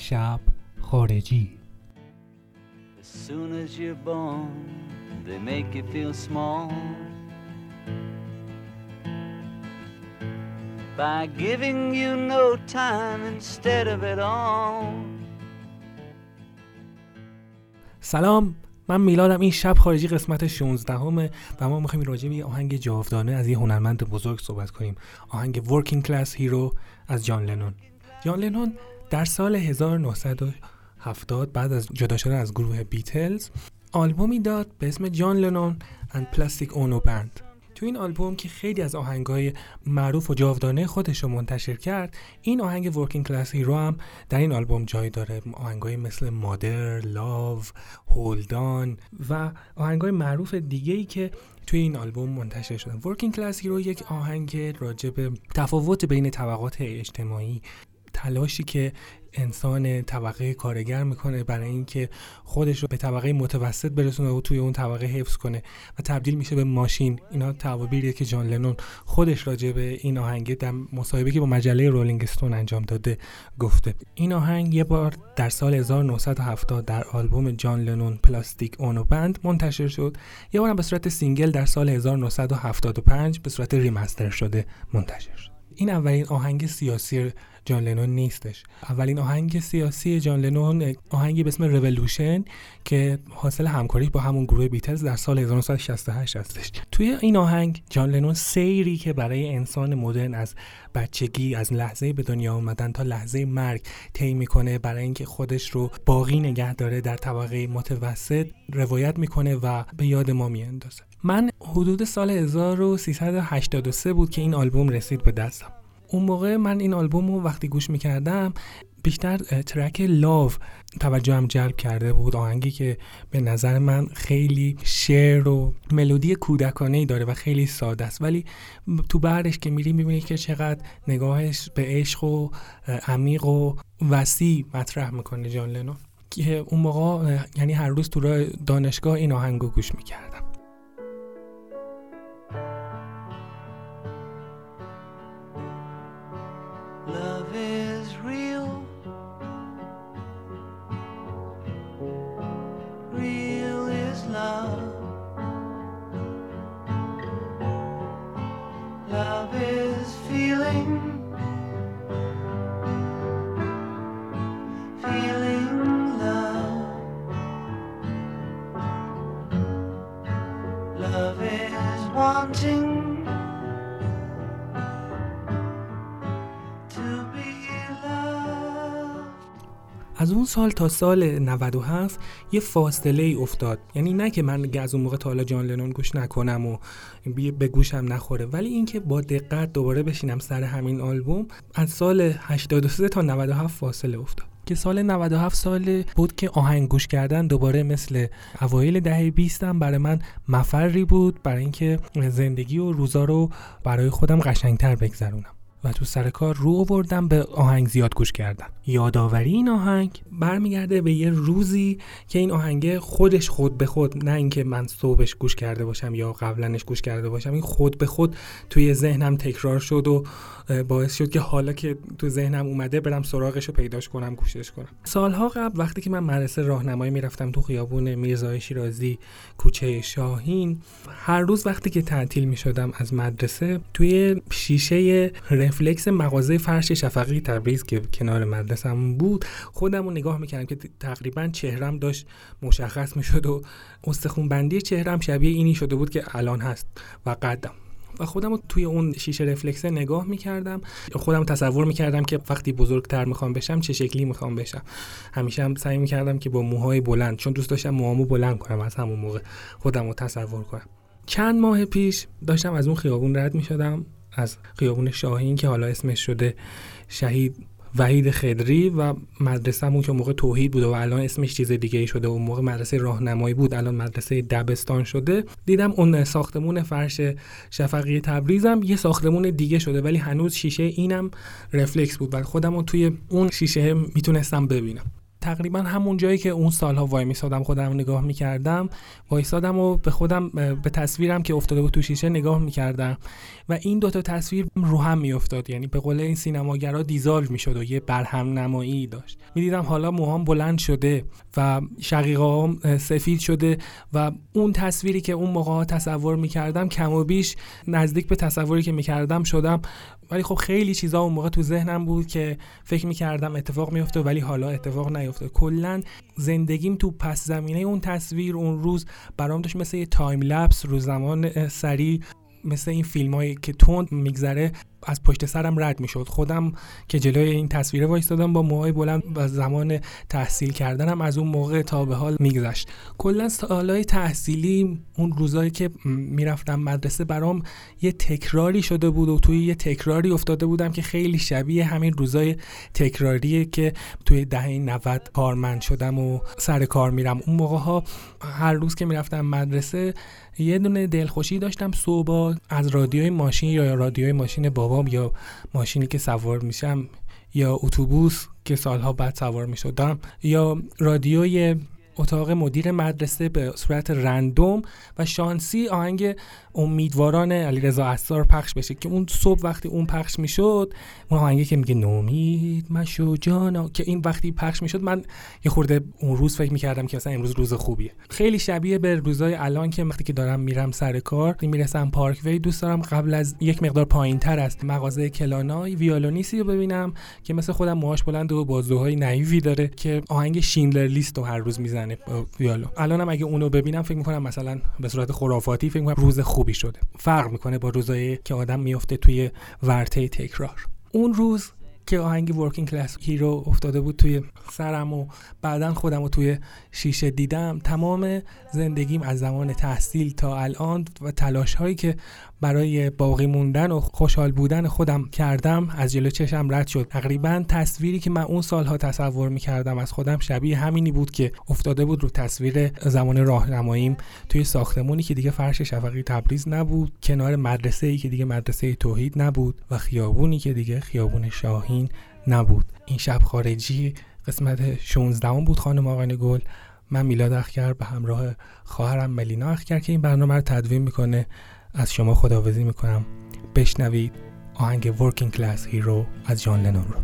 شب خارجی As soon as you're born, they make you feel small. By giving you no time instead of it all. سلام من میلادم این شب خارجی قسمت 16 همه و ما می‌خوایم راجع به آهنگ جاودانه از یه هنرمند بزرگ صحبت کنیم آهنگ Working Class Hero از جان لنون جان لنون در سال 1970 بعد از جدا شدن از گروه بیتلز آلبومی داد به اسم جان لنون and Plastic Ono Band. تو این آلبوم که خیلی از آهنگای معروف و جاودانه خودش رو منتشر کرد این آهنگ Working Class Hero هم در این آلبوم جای داره. آهنگای مثل مادر، Love، Hold On و آهنگای معروف دیگه ای که توی این آلبوم منتشر شدن. Working Class Hero یک آهنگ راجع به تفاوت بین طبقات اجتماعی تلاشی که انسان طبقه کارگر می‌کنه برای اینکه خودش رو به طبقه متوسط برسونه و توی اون طبقه حفظ کنه و تبدیل میشه به ماشین. اینا تعابیریه که جان لنون خودش راجع به این آهنگ در مصاحبه که با مجله Rolling Stone انجام داده گفته. این آهنگ یه بار در سال 1970 در آلبوم جان لنون Plastic Ono Band منتشر شد. یه بارم به صورت single در سال 1975 به صورت remaster شده منتشر شد. این اولین آهنگ سیاسی جان لنون نیستش. اولین آهنگ سیاسی جان لنون آهنگی به اسم رولوشن که حاصل همکاری با همون گروه بیتلز در سال 1968 هستش. توی این آهنگ جان لنون سیری که برای انسان مدرن از بچگی از لحظه به دنیا آمدن تا لحظه مرگ طی می‌کنه برای اینکه خودش رو باقی نگه داره در طبقه متوسط روایت می‌کنه و به یاد ما میاندازه. من حدود سال 1383 بود که این آلبوم رسید به دستم. اون موقع من این آلبوم رو وقتی گوش می‌کردم بیشتر ترک لاو توجهم جلب کرده بود. آهنگی که به نظر من خیلی شعر و ملودی کودکانه ای داره و خیلی ساده است. ولی تو بعدش که میری می‌بینی که چقدر نگاهش به عشق و عمیق و وسیع مطرح می‌کنه جان لنون که اون موقع یعنی هر روز تو دانشگاه این آهنگو گوش می‌کردم اون سال تا سال 97 یه فاصله ای افتاد. یعنی نه که من از اون موقع تا حالا جان لنون گوش نکنم و به گوشم نخوره ولی اینکه با دقت دوباره بشینم سر همین آلبوم از سال 83 تا 97 فاصله افتاد. که سال 97 سال بود که آهنگ گوش کردن دوباره مثل اوایل دهه 20 هم برای من مفری بود برای اینکه زندگی و روزا رو برای خودم قشنگتر بگذرونم. و تو سر کار رو آوردم به آهنگ زیاد گوش کردن یادآوری این آهنگ برمیگرده به یه روزی که این آهنگ خودش خود به خود نه اینکه من صبحش گوش کرده باشم یا قبلنش گوش کرده باشم این خود به خود توی ذهنم تکرار شد و باعث شد که حالا که تو ذهنم اومده برم سراغش رو پیداش کنم گوشش کنم. سالها قبل وقتی که من مدرسه راهنمایی می‌رفتم تو خیابون میرزای شیرازی کوچه شاهین هر روز وقتی که تعطیل می‌شدم از مدرسه توی شیشه رفلکس مغازه فرش شفقی تبریز که کنار مدرسم بود. خودم رو نگاه می‌کردم که تقریبا چهرم داشت مشخص می‌شد و استخون بندی چهرم شبیه اینی شده بود که الان هست و قدم. و خودم رو توی اون شیشه رفلکسه نگاه می‌کردم. خودم تصور می‌کردم که وقتی بزرگتر می‌خوام بشم چه شکلی می‌خوام بشم. همیشه هم سعی می‌کردم که با موهای بلند چون دوست داشتم موهامو بلند کنم از همون موقع خودم رو تصور کنم. چند ماه پیش داشتم از اون خیابون رد می‌شدم. از خیابون شاهین که حالا اسمش شده شهید وحید خدری و مدرسه‌مون که موقع توحید بود و الان اسمش چیز دیگه ای شده. و موقع مدرسه راهنمایی بود الان مدرسه دبستان شده. دیدم اون ساختمون فرش شفقی تبریزم یه ساختمون دیگه شده ولی هنوز شیشه اینم رفلکس بود. و خودم توی اون شیشه می‌تونستم ببینم. تقریبا همون جایی که اون سالها وای میسادم خودم نگاه می‌کردم وایسادم و به خودم به تصویرم که افتاده بود تو شیشه نگاه می‌کردم. و این دوتا تصویر رو هم میافتاد. یعنی به قول این سینماگرا دیزالو می‌شد و یه برهم نمایی داشت. می‌دیدم حالا موهام بلند شده و شقیقه سفید شده و اون تصویری که اون موقع تصور می‌کردم کم و بیش نزدیک به تصوری که می‌کردم شدم ولی خب خیلی چیزا اون موقع تو ذهنم بود که فکر می‌کردم اتفاق میفته ولی حالا اتفاق نیفته کلا زندگیم تو پس زمینه اون تصویر اون روز برام داشت مثل یه تایم لپس رو زمان سریع مثل این فیلم هایی که تند میگذره. از پشت سرم رد می‌شد. خودم که جلوی این تصویره وایستادم با موهای بلند و زمان تحصیل کردنم از اون موقع تا به حال میگذشت. کلا سالهای تحصیلی اون روزایی که می‌رفتم مدرسه برام یه تکراری شده بود و توی یه تکراری افتاده بودم که خیلی شبیه همین روزای تکراریه که توی دهه 90 کارمند شدم و سر کار میرم. اون موقع ها هر روز که می‌رفتم مدرسه یه دونه دلخوشی داشتم. صبح از رادیوی ماشین یا رادیوی ماشین بابام یا ماشینی که سوار میشم یا اتوبوس که سالها بعد سوار می‌شدم یا رادیوی اتاق مدیر مدرسه به صورت رندوم و شانسی آهنگ امیدواران علیرضا اسار پخش بشه که اون صبح وقتی اون پخش می‌شد اون آهنگی که میگه نومید مشو جانا که این وقتی پخش می‌شد من یه خورده اون روز فکر می‌کردم که اصلا امروز روز خوبیه. خیلی شبیه به روزای الان که وقتی که دارم میرم سر کار می‌رسم پارک وی دوست دارم قبل از یک مقدار پایین تر است مغازه کلانای ویولونیسی رو ببینم که مثل خودم موهاش بلند و بازوهای نایوی داره که آهنگ شیندلر لیست رو هر روز می‌زنه ویولو الانم اگه اونو ببینم فکر می‌کنم مثلا به صورت خرافاتی فکر می‌کنم روز خوبی شده. فرق می‌کنه با روزایی که آدم میفته توی ورطه تکرار. اون روز که آهنگ Working Class Hero افتاده بود توی سرم و بعدا خودم رو توی شیشه دیدم. تمام زندگیم از زمان تحصیل تا الان و تلاش هایی که برای باقی موندن و خوشحال بودن خودم کردم از جلو چشم رد شد. تقریبا تصویری که من اون سالها تصور می‌کردم از خودم شبیه همینی بود که افتاده بود رو تصویر زمان راهنماییم توی ساختمونی که دیگه فرش شفقی تبریز نبود کنار مدرسه ای که دیگه مدرسه توحید نبود و خیابونی که دیگه خیابون شاهین نبود این شب خارجی قسمت 16 بود خانم آقای گل من میلاد اخگر به همراه خواهرم ملینا اخگر که این برنامه رو تدوین می‌کنه از شما خداوزی می‌کنم بشنوید آهنگ Working Class Hero از جان لنون رو.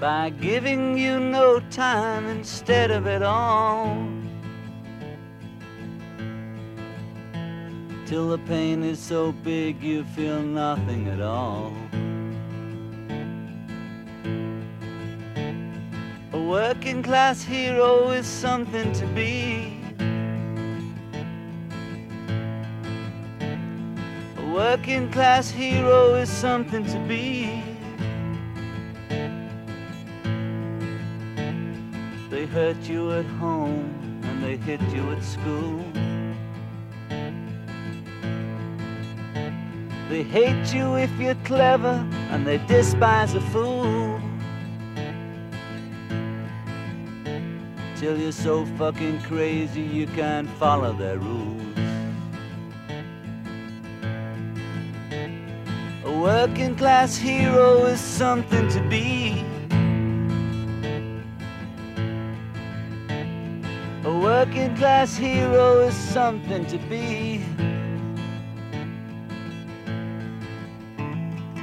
By giving you no time instead of it all. Till the pain is so big you feel nothing at all. A working class hero is something to be. A working class hero is something to be. They hurt you at home and they hit you at school. They hate you if you're clever and they despise a fool. Till you're so fucking crazy you can't follow their rules. A working class hero is something to be. A working class hero is something to be.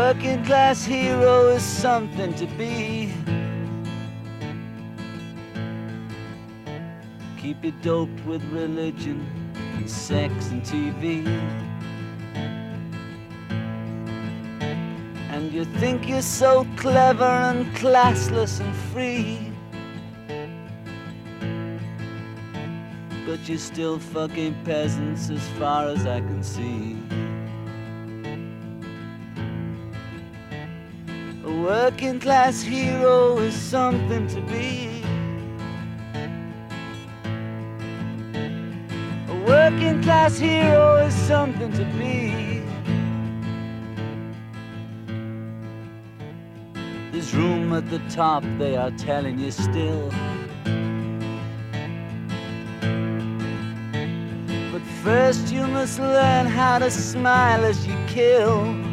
Working class hero is something to be. Keep you doped with religion and sex and TV. And you think you're so clever and classless and free. but you're still fucking peasants as far as I can see. A working class hero is something to be. A working class hero is something to be. There's room at the top, they are telling you still. But first, you must learn how to smile as you kill.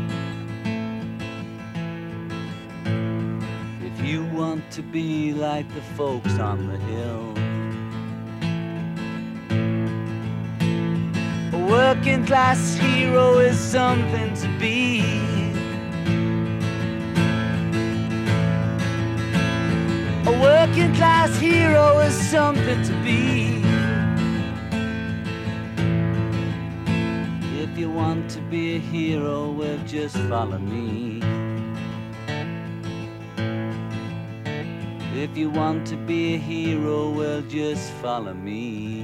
Want to be like the folks on the hill. A working class hero is something to be. A working class hero is something to be. If you want to be a hero, well, just follow me. If you want to be a hero, well, just follow me.